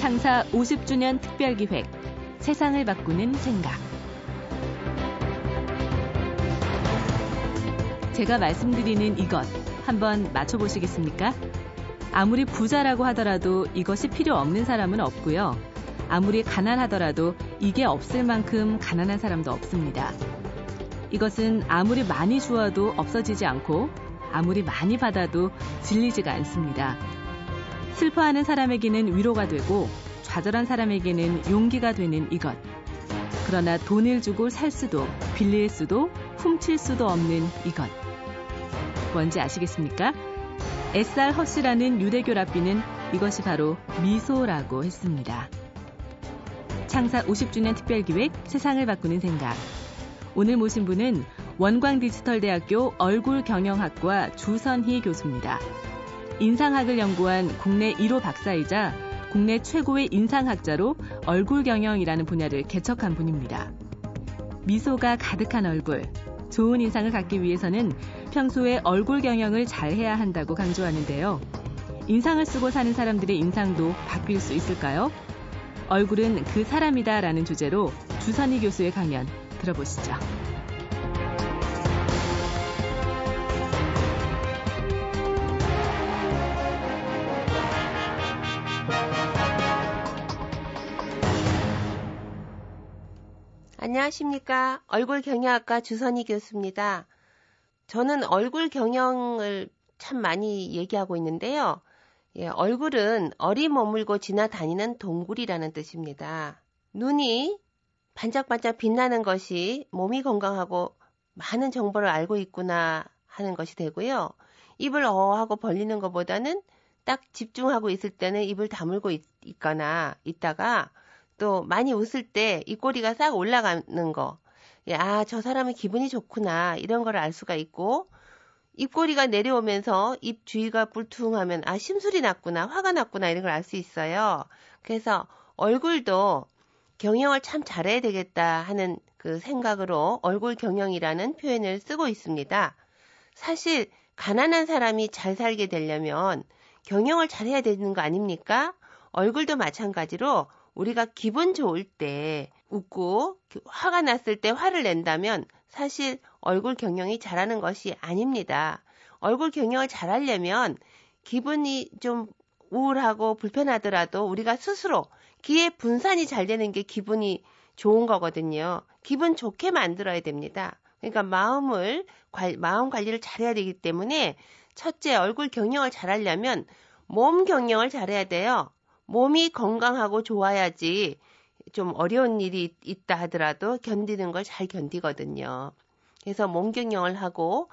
창사 50주년 특별기획 세상을 바꾸는 생각 제가 말씀드리는 이것 한번 맞춰보시겠습니까? 아무리 부자라고 하더라도 이것이 필요 없는 사람은 없고요. 아무리 가난하더라도 이게 없을 만큼 가난한 사람도 없습니다. 이것은 아무리 많이 주어도 없어지지 않고 아무리 많이 받아도 질리지가 않습니다. 슬퍼하는 사람에게는 위로가 되고 좌절한 사람에게는 용기가 되는 이것. 그러나 돈을 주고 살 수도 빌릴 수도 훔칠 수도 없는 이것. 뭔지 아시겠습니까? 에살 허스라는 유대교 랍비는 이것이 바로 미소라고 했습니다. 창사 50주년 특별기획 세상을 바꾸는 생각. 오늘 모신 분은 원광디지털대학교 얼굴경영학과 주선희 교수입니다. 인상학을 연구한 국내 1호 박사이자 국내 최고의 인상학자로 얼굴 경영이라는 분야를 개척한 분입니다. 미소가 가득한 얼굴, 좋은 인상을 갖기 위해서는 평소에 얼굴 경영을 잘 해야 한다고 강조하는데요. 인상을 쓰고 사는 사람들의 인상도 바뀔 수 있을까요? 얼굴은 그 사람이다 라는 주제로 주선희 교수의 강연 들어보시죠. 안녕하십니까. 얼굴 경영학과 주선희 교수입니다. 저는 얼굴 경영을 참 많이 얘기하고 있는데요. 예, 얼굴은 어리 머물고 지나다니는 동굴이라는 뜻입니다. 눈이 반짝반짝 빛나는 것이 몸이 건강하고 많은 정보를 알고 있구나 하는 것이 되고요. 입을 어 하고 벌리는 것보다는 딱 집중하고 있을 때는 입을 다물고 있, 거나 있다가 또 많이 웃을 때 입꼬리가 싹 올라가는 거. 예, 아, 저 사람은 기분이 좋구나. 이런 걸 알 수가 있고 입꼬리가 내려오면서 입 주위가 뿔퉁하면 아, 심술이 났구나. 화가 났구나. 이런 걸 알 수 있어요. 그래서 얼굴도 경영을 참 잘해야 되겠다 하는 그 생각으로 얼굴 경영이라는 표현을 쓰고 있습니다. 사실 가난한 사람이 잘 살게 되려면 경영을 잘해야 되는 거 아닙니까? 얼굴도 마찬가지로 우리가 기분 좋을 때 웃고 화가 났을 때 화를 낸다면 사실 얼굴 경영이 잘하는 것이 아닙니다. 얼굴 경영을 잘하려면 기분이 좀 우울하고 불편하더라도 우리가 스스로 기의 분산이 잘 되는 게 기분이 좋은 거거든요. 기분 좋게 만들어야 됩니다. 그러니까 마음을 마음 관리를 잘해야 되기 때문에 첫째 얼굴 경영을 잘하려면 몸 경영을 잘해야 돼요. 몸이 건강하고 좋아야지 좀 어려운 일이 있다 하더라도 견디는 걸 잘 견디거든요. 그래서 몸 경영을 하고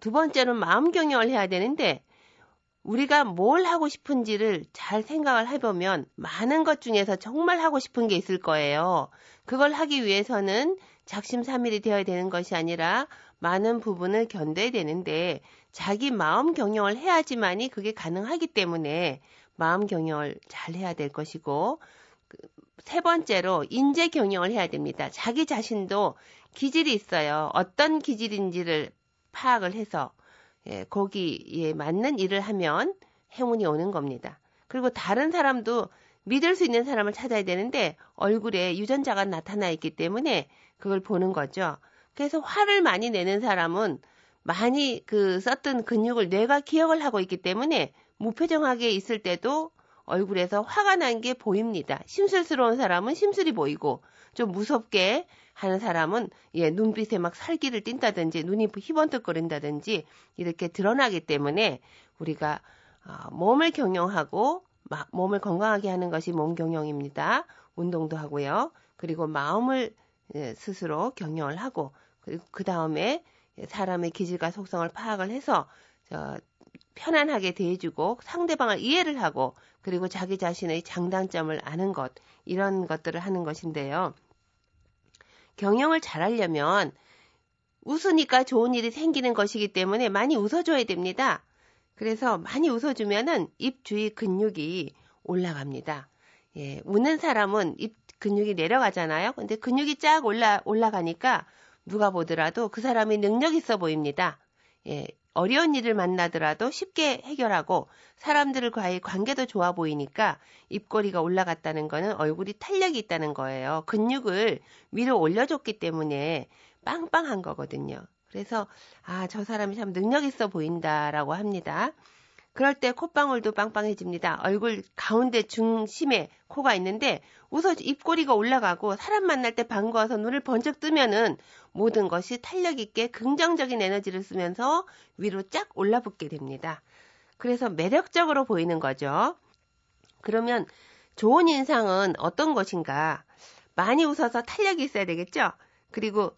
두 번째는 마음 경영을 해야 되는데 우리가 뭘 하고 싶은지를 잘 생각을 해보면 많은 것 중에서 정말 하고 싶은 게 있을 거예요. 그걸 하기 위해서는 작심삼일이 되어야 되는 것이 아니라 많은 부분을 견뎌야 되는데 자기 마음 경영을 해야지만이 그게 가능하기 때문에 마음 경영을 잘 해야 될 것이고 그, 세 번째로 인재 경영을 해야 됩니다. 자기 자신도 기질이 있어요. 어떤 기질인지를 파악을 해서 예, 거기에 맞는 일을 하면 행운이 오는 겁니다. 그리고 다른 사람도 믿을 수 있는 사람을 찾아야 되는데 얼굴에 유전자가 나타나 있기 때문에 그걸 보는 거죠. 그래서 화를 많이 내는 사람은 많이 그 썼던 근육을 뇌가 기억을 하고 있기 때문에 무표정하게 있을 때도 얼굴에서 화가 난 게 보입니다. 심술스러운 사람은 심술이 보이고 좀 무섭게 하는 사람은 예, 눈빛에 막 살기를 띈다든지 눈이 희번뜩거린다든지 이렇게 드러나기 때문에 우리가 어, 몸을 경영하고 마, 몸을 건강하게 하는 것이 몸 경영입니다. 운동도 하고요. 그리고 마음을 예, 스스로 경영을 하고 그리고 그 다음에 사람의 기질과 속성을 파악을 해서 저, 편안하게 대해주고 상대방을 이해를 하고 그리고 자기 자신의 장단점을 아는 것 이런 것들을 하는 것인데요. 경영을 잘하려면 웃으니까 좋은 일이 생기는 것이기 때문에 많이 웃어줘야 됩니다. 그래서 많이 웃어주면은 입 주위 근육이 올라갑니다. 예, 웃는 사람은 입 근육이 내려가잖아요. 근데 근육이 쫙 올라 올라가니까 누가 보더라도 그 사람이 능력 있어 보입니다. 예, 어려운 일을 만나더라도 쉽게 해결하고 사람들과의 관계도 좋아 보이니까 입꼬리가 올라갔다는 거는 얼굴이 탄력이 있다는 거예요. 근육을 위로 올려줬기 때문에 빵빵한 거거든요. 그래서 아, 저 사람이 참 능력 있어 보인다라고 합니다. 그럴 때 콧방울도 빵빵해집니다. 얼굴 가운데 중심에 코가 있는데 웃어 입꼬리가 올라가고 사람 만날 때 반가워서 눈을 번쩍 뜨면은 모든 것이 탄력 있게 긍정적인 에너지를 쓰면서 위로 쫙 올라붙게 됩니다. 그래서 매력적으로 보이는 거죠. 그러면 좋은 인상은 어떤 것인가? 많이 웃어서 탄력이 있어야 되겠죠? 그리고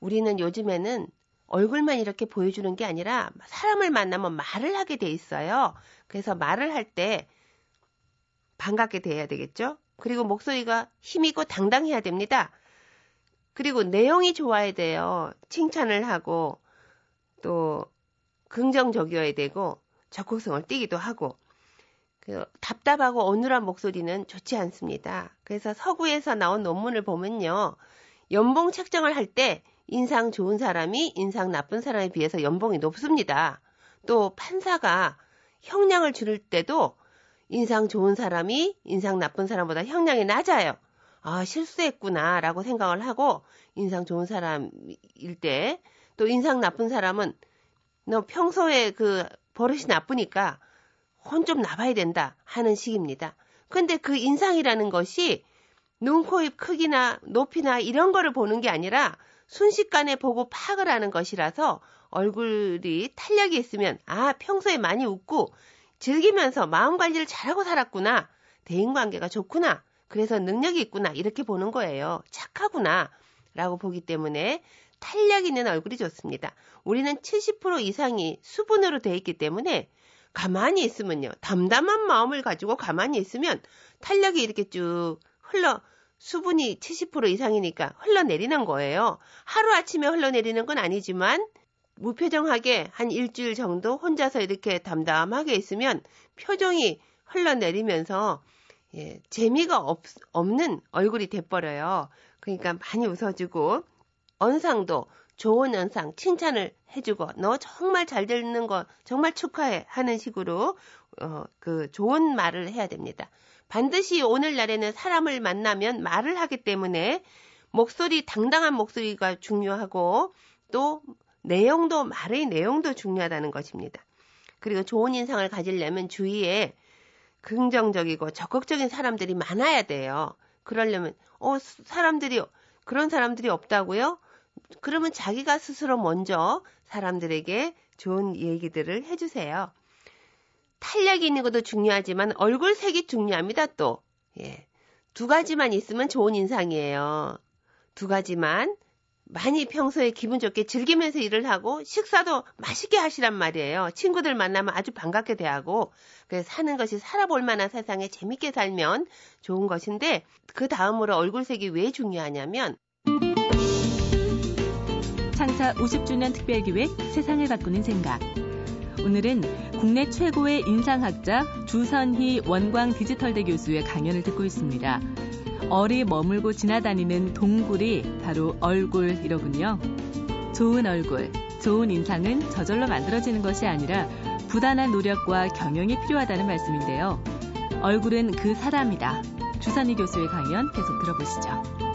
우리는 요즘에는 얼굴만 이렇게 보여주는 게 아니라 사람을 만나면 말을 하게 돼 있어요. 그래서 말을 할 때 반갑게 돼야 되겠죠? 그리고 목소리가 힘있고 당당해야 됩니다. 그리고 내용이 좋아야 돼요. 칭찬을 하고 또 긍정적이어야 되고 적극성을 띠기도 하고 그 답답하고 어눌한 목소리는 좋지 않습니다. 그래서 서구에서 나온 논문을 보면요. 연봉 책정을 할때 인상 좋은 사람이 인상 나쁜 사람에 비해서 연봉이 높습니다. 또 판사가 형량을 줄일 때도 인상 좋은 사람이 인상 나쁜 사람보다 형량이 낮아요. 아, 실수했구나, 라고 생각을 하고, 인상 좋은 사람일 때, 또 인상 나쁜 사람은, 너 평소에 그 버릇이 나쁘니까 혼 좀 나봐야 된다 하는 식입니다. 근데 그 인상이라는 것이 눈, 코, 입 크기나 높이나 이런 거를 보는 게 아니라 순식간에 보고 파악을 하는 것이라서 얼굴이 탄력이 있으면 아 평소에 많이 웃고 즐기면서 마음 관리를 잘하고 살았구나. 대인 관계가 좋구나. 그래서 능력이 있구나. 이렇게 보는 거예요. 착하구나. 라고 보기 때문에 탄력 있는 얼굴이 좋습니다. 우리는 70% 이상이 수분으로 돼 있기 때문에 가만히 있으면요. 담담한 마음을 가지고 가만히 있으면 탄력이 이렇게 쭉 흘러 수분이 70% 이상이니까 흘러내리는 거예요. 하루아침에 흘러내리는 건 아니지만 무표정하게 한 일주일 정도 혼자서 이렇게 담담하게 있으면 표정이 흘러내리면서 예, 재미가 없, 없는 얼굴이 돼버려요. 그러니까 많이 웃어주고 언상도 좋은 언상 칭찬을 해주고 너 정말 잘 되는 거 정말 축하해 하는 식으로 어, 그 좋은 말을 해야 됩니다. 반드시 오늘날에는 사람을 만나면 말을 하기 때문에 목소리, 당당한 목소리가 중요하고 또 내용도, 말의 내용도 중요하다는 것입니다. 그리고 좋은 인상을 가지려면 주위에 긍정적이고 적극적인 사람들이 많아야 돼요. 그러려면, 어, 사람들이, 그런 사람들이 없다고요? 그러면 자기가 스스로 먼저 사람들에게 좋은 얘기들을 해주세요. 탄력이 있는 것도 중요하지만 얼굴 색이 중요합니다, 또. 예. 두 가지만 있으면 좋은 인상이에요. 두 가지만 많이 평소에 기분 좋게 즐기면서 일을 하고 식사도 맛있게 하시란 말이에요. 친구들 만나면 아주 반갑게 대하고 그래서 사는 것이 살아볼 만한 세상에 재밌게 살면 좋은 것인데 그 다음으로 얼굴색이 왜 중요하냐면 창사 50주년 특별기획 세상을 바꾸는 생각 오늘은 국내 최고의 인상학자 주선희 원광 디지털대 교수의 강연을 듣고 있습니다. 얼이 머물고 지나다니는 동굴이 바로 얼굴이로군요. 좋은 얼굴, 좋은 인상은 저절로 만들어지는 것이 아니라 부단한 노력과 경영이 필요하다는 말씀인데요. 얼굴은 그 사람이다. 주선희 교수의 강연 계속 들어보시죠.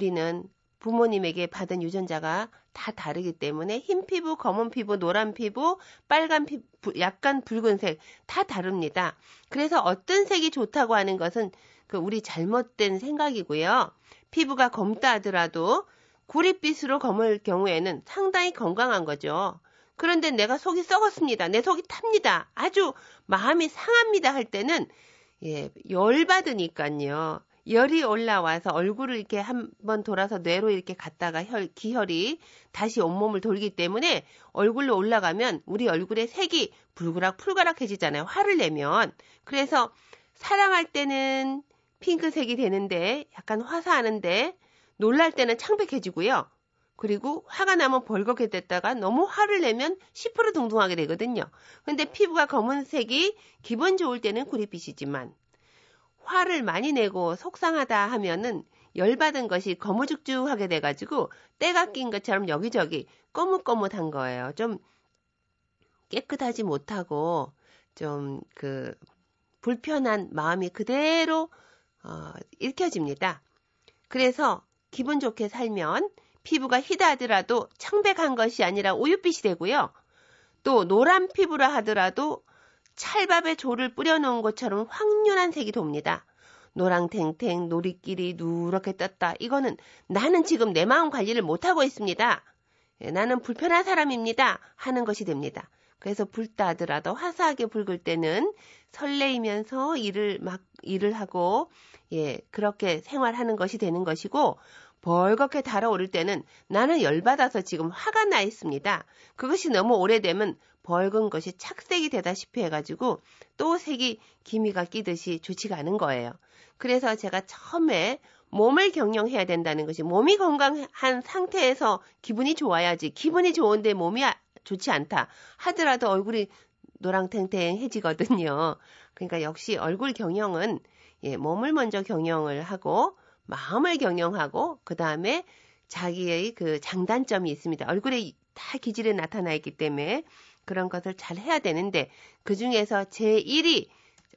우리는 부모님에게 받은 유전자가 다 다르기 때문에 흰 피부, 검은 피부, 노란 피부, 빨간 피부, 약간 붉은색 다 다릅니다. 그래서 어떤 색이 좋다고 하는 것은 그 우리 잘못된 생각이고요. 피부가 검다 하더라도 구릿빛으로 검을 경우에는 상당히 건강한 거죠. 그런데 내가 속이 썩었습니다. 내 속이 탑니다. 아주 마음이 상합니다 할 때는 예, 열받으니까요. 열이 올라와서 얼굴을 이렇게 한번 돌아서 뇌로 이렇게 갔다가 혈, 기혈이 다시 온몸을 돌기 때문에 얼굴로 올라가면 우리 얼굴에 색이 불그락 풀가락해지잖아요. 화를 내면. 그래서 사랑할 때는 핑크색이 되는데 약간 화사하는데 놀랄 때는 창백해지고요. 그리고 화가 나면 벌겋게 됐다가 너무 화를 내면 시퍼르둥둥하게 되거든요. 근데 피부가 검은색이 기분 좋을 때는 구릿빛이지만 화를 많이 내고 속상하다 하면은 열받은 것이 거무죽죽하게 돼가지고 때가 낀 것처럼 여기저기 거뭇거뭇한 거예요. 좀 깨끗하지 못하고 좀 그 불편한 마음이 그대로 어, 읽혀집니다. 그래서 기분 좋게 살면 피부가 희다하더라도 청백한 것이 아니라 우윳빛이 되고요. 또 노란 피부라 하더라도 찰밥에 조를 뿌려놓은 것처럼 황륜한 색이 돕니다. 노랑탱탱 놀이끼리 누렇게 떴다. 이거는 나는 지금 내 마음 관리를 못하고 있습니다. 예, 나는 불편한 사람입니다. 하는 것이 됩니다. 그래서 불다 하더라도 화사하게 붉을 때는 설레이면서 일을 막 일을 하고 예 그렇게 생활하는 것이 되는 것이고 벌겋게 달아오를 때는 나는 열받아서 지금 화가 나 있습니다. 그것이 너무 오래되면 벌건 것이 착색이 되다시피 해가지고 또 색이 기미가 끼듯이 좋지가 않은 거예요. 그래서 제가 처음에 몸을 경영해야 된다는 것이 몸이 건강한 상태에서 기분이 좋아야지 기분이 좋은데 몸이 아, 좋지 않다 하더라도 얼굴이 노랑탱탱해지거든요. 그러니까 역시 얼굴 경영은 예, 몸을 먼저 경영을 하고 마음을 경영하고 그 다음에 자기의 그 장단점이 있습니다. 얼굴에 다 기질이 나타나 있기 때문에 그런 것을 잘 해야 되는데 그 중에서 제1이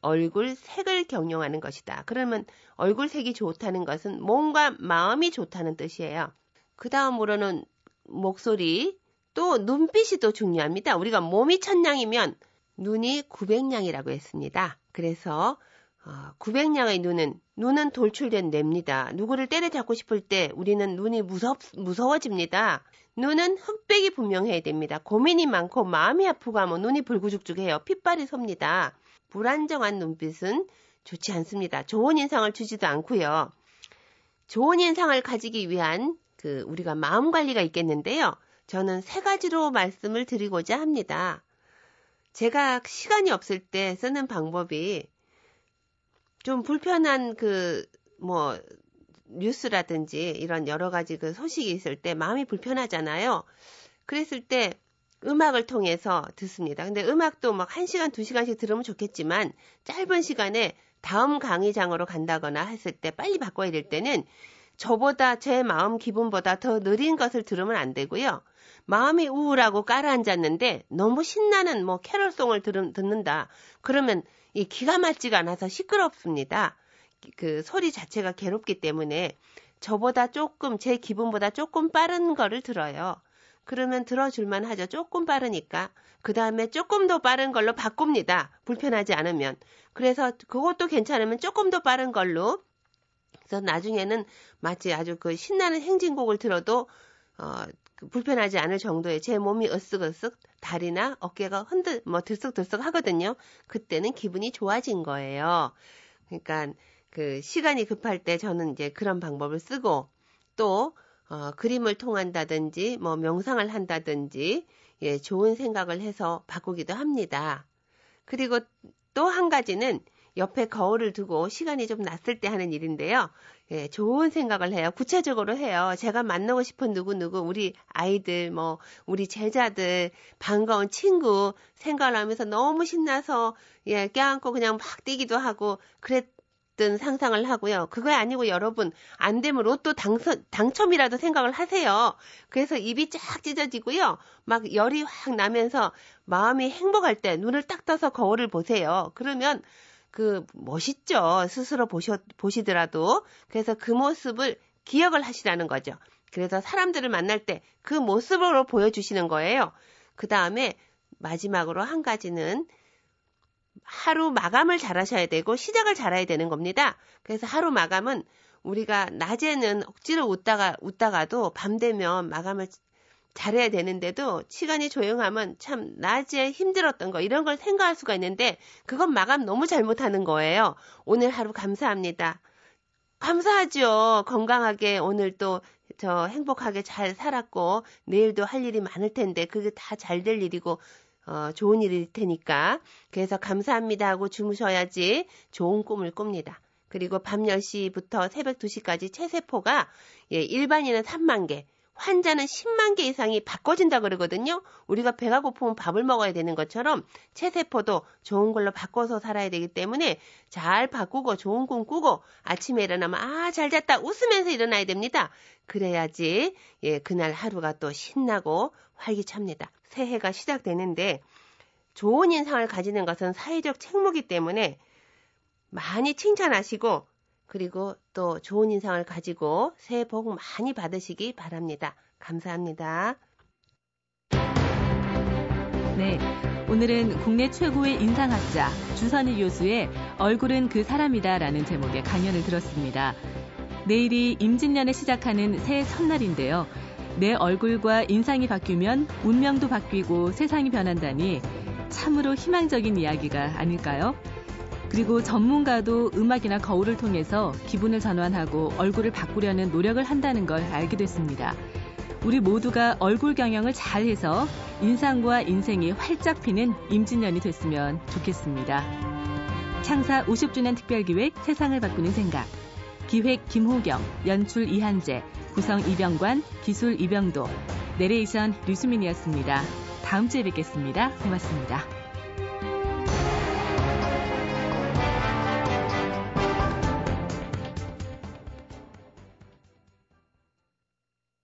얼굴 색을 경영하는 것이다. 그러면 얼굴 색이 좋다는 것은 몸과 마음이 좋다는 뜻이에요. 그 다음으로는 목소리, 또 눈빛이 또 중요합니다. 우리가 몸이 천냥이면 눈이 900냥이라고 했습니다. 그래서 어, 900냥의 눈은 눈은 돌출된 뇌입니다. 누구를 때려잡고 싶을 때 우리는 눈이 무섭, 무서워집니다. 눈은 흑백이 분명해야 됩니다. 고민이 많고 마음이 아프고 하면 눈이 불구죽죽해요. 핏발이 섭니다. 불안정한 눈빛은 좋지 않습니다. 좋은 인상을 주지도 않고요. 좋은 인상을 가지기 위한 그 우리가 마음 관리가 있겠는데요. 저는 세 가지로 말씀을 드리고자 합니다. 제가 시간이 없을 때 쓰는 방법이 좀 불편한 그 뭐 뉴스라든지 이런 여러 가지 그 소식이 있을 때 마음이 불편하잖아요. 그랬을 때 음악을 통해서 듣습니다. 근데 음악도 막 1시간, 2시간씩 들으면 좋겠지만 짧은 시간에 다음 강의장으로 간다거나 했을 때 빨리 바꿔야 될 때는 저보다 제 마음 기분보다 더 느린 것을 들으면 안 되고요. 마음이 우울하고 깔아앉았는데 너무 신나는 뭐 캐럴송을 들, 듣는다. 그러면 이 기가 맞지가 않아서 시끄럽습니다. 그 소리 자체가 괴롭기 때문에 저보다 조금 제 기분보다 조금 빠른 거를 들어요. 그러면 들어줄만 하죠. 조금 빠르니까. 그 다음에 조금 더 빠른 걸로 바꿉니다. 불편하지 않으면. 그래서 그것도 괜찮으면 조금 더 빠른 걸로. 그래서 나중에는 마치 아주 그 신나는 행진곡을 들어도 어, 그 불편하지 않을 정도의 제 몸이 으쓱으쓱 다리나 어깨가 흔들 뭐 들썩들썩 하거든요. 그때는 기분이 좋아진 거예요. 그러니까 그 시간이 급할 때 저는 이제 그런 방법을 쓰고 또 어, 그림을 통한다든지 뭐 명상을 한다든지 예, 좋은 생각을 해서 바꾸기도 합니다. 그리고 또 한 가지는 옆에 거울을 두고 시간이 좀 났을 때 하는 일인데요. 예, 좋은 생각을 해요. 구체적으로 해요. 제가 만나고 싶은 누구누구, 우리 아이들, 뭐, 우리 제자들, 반가운 친구 생각을 하면서 너무 신나서, 예, 껴안고 그냥 막 뛰기도 하고, 그랬, 든 상상을 하고요. 그거 아니고 여러분 안 되면 로또 당선 당첨이라도 생각을 하세요. 그래서 입이 쫙 찢어지고요. 막 열이 확 나면서 마음이 행복할 때 눈을 딱 떠서 거울을 보세요. 그러면 그 멋있죠. 스스로 보셔, 보시더라도. 그래서 그 모습을 기억을 하시라는 거죠. 그래서 사람들을 만날 때 그 모습으로 보여주시는 거예요. 그 다음에 마지막으로 한 가지는 하루 마감을 잘 하셔야 되고 시작을 잘 해야 되는 겁니다. 그래서 하루 마감은 우리가 낮에는 억지로 웃다가 웃다가도 밤 되면 마감을 잘해야 되는데도 시간이 조용하면 참 낮에 힘들었던 거 이런 걸 생각할 수가 있는데 그건 마감 너무 잘못하는 거예요. 오늘 하루 감사합니다. 감사하죠. 건강하게 오늘 또 저 행복하게 잘 살았고 내일도 할 일이 많을 텐데 그게 다 잘 될 일이고 어, 좋은 일일 테니까 그래서 감사합니다 하고 주무셔야지 좋은 꿈을 꿉니다. 그리고 밤 10시부터 새벽 2시까지 체세포가 예, 일반인은 3만 개, 환자는 10만 개 이상이 바꿔진다 그러거든요. 우리가 배가 고프면 밥을 먹어야 되는 것처럼 체세포도 좋은 걸로 바꿔서 살아야 되기 때문에 잘 바꾸고 좋은 꿈 꾸고 아침에 일어나면 아, 잘 잤다 웃으면서 일어나야 됩니다. 그래야지 예, 그날 하루가 또 신나고 활기찹니다. 새해가 시작되는데 좋은 인상을 가지는 것은 사회적 책무기 때문에 많이 칭찬하시고 그리고 또 좋은 인상을 가지고 새해 복 많이 받으시기 바랍니다. 감사합니다. 네. 오늘은 국내 최고의 인상학자 주선희 교수의 얼굴은 그 사람이다라는 제목의 강연을 들었습니다. 내일이 임진년에 시작하는 새해 첫날인데요. 내 얼굴과 인상이 바뀌면 운명도 바뀌고 세상이 변한다니 참으로 희망적인 이야기가 아닐까요? 그리고 전문가도 음악이나 거울을 통해서 기분을 전환하고 얼굴을 바꾸려는 노력을 한다는 걸 알게 됐습니다. 우리 모두가 얼굴 경영을 잘 해서 인상과 인생이 활짝 피는 임진년이 됐으면 좋겠습니다. 창사 50주년 특별기획 세상을 바꾸는 생각. 기획 김호경, 연출 이한재, 구성 이병관, 기술 이병도, 내레이션 류수민이었습니다. 다음 주에 뵙겠습니다. 고맙습니다.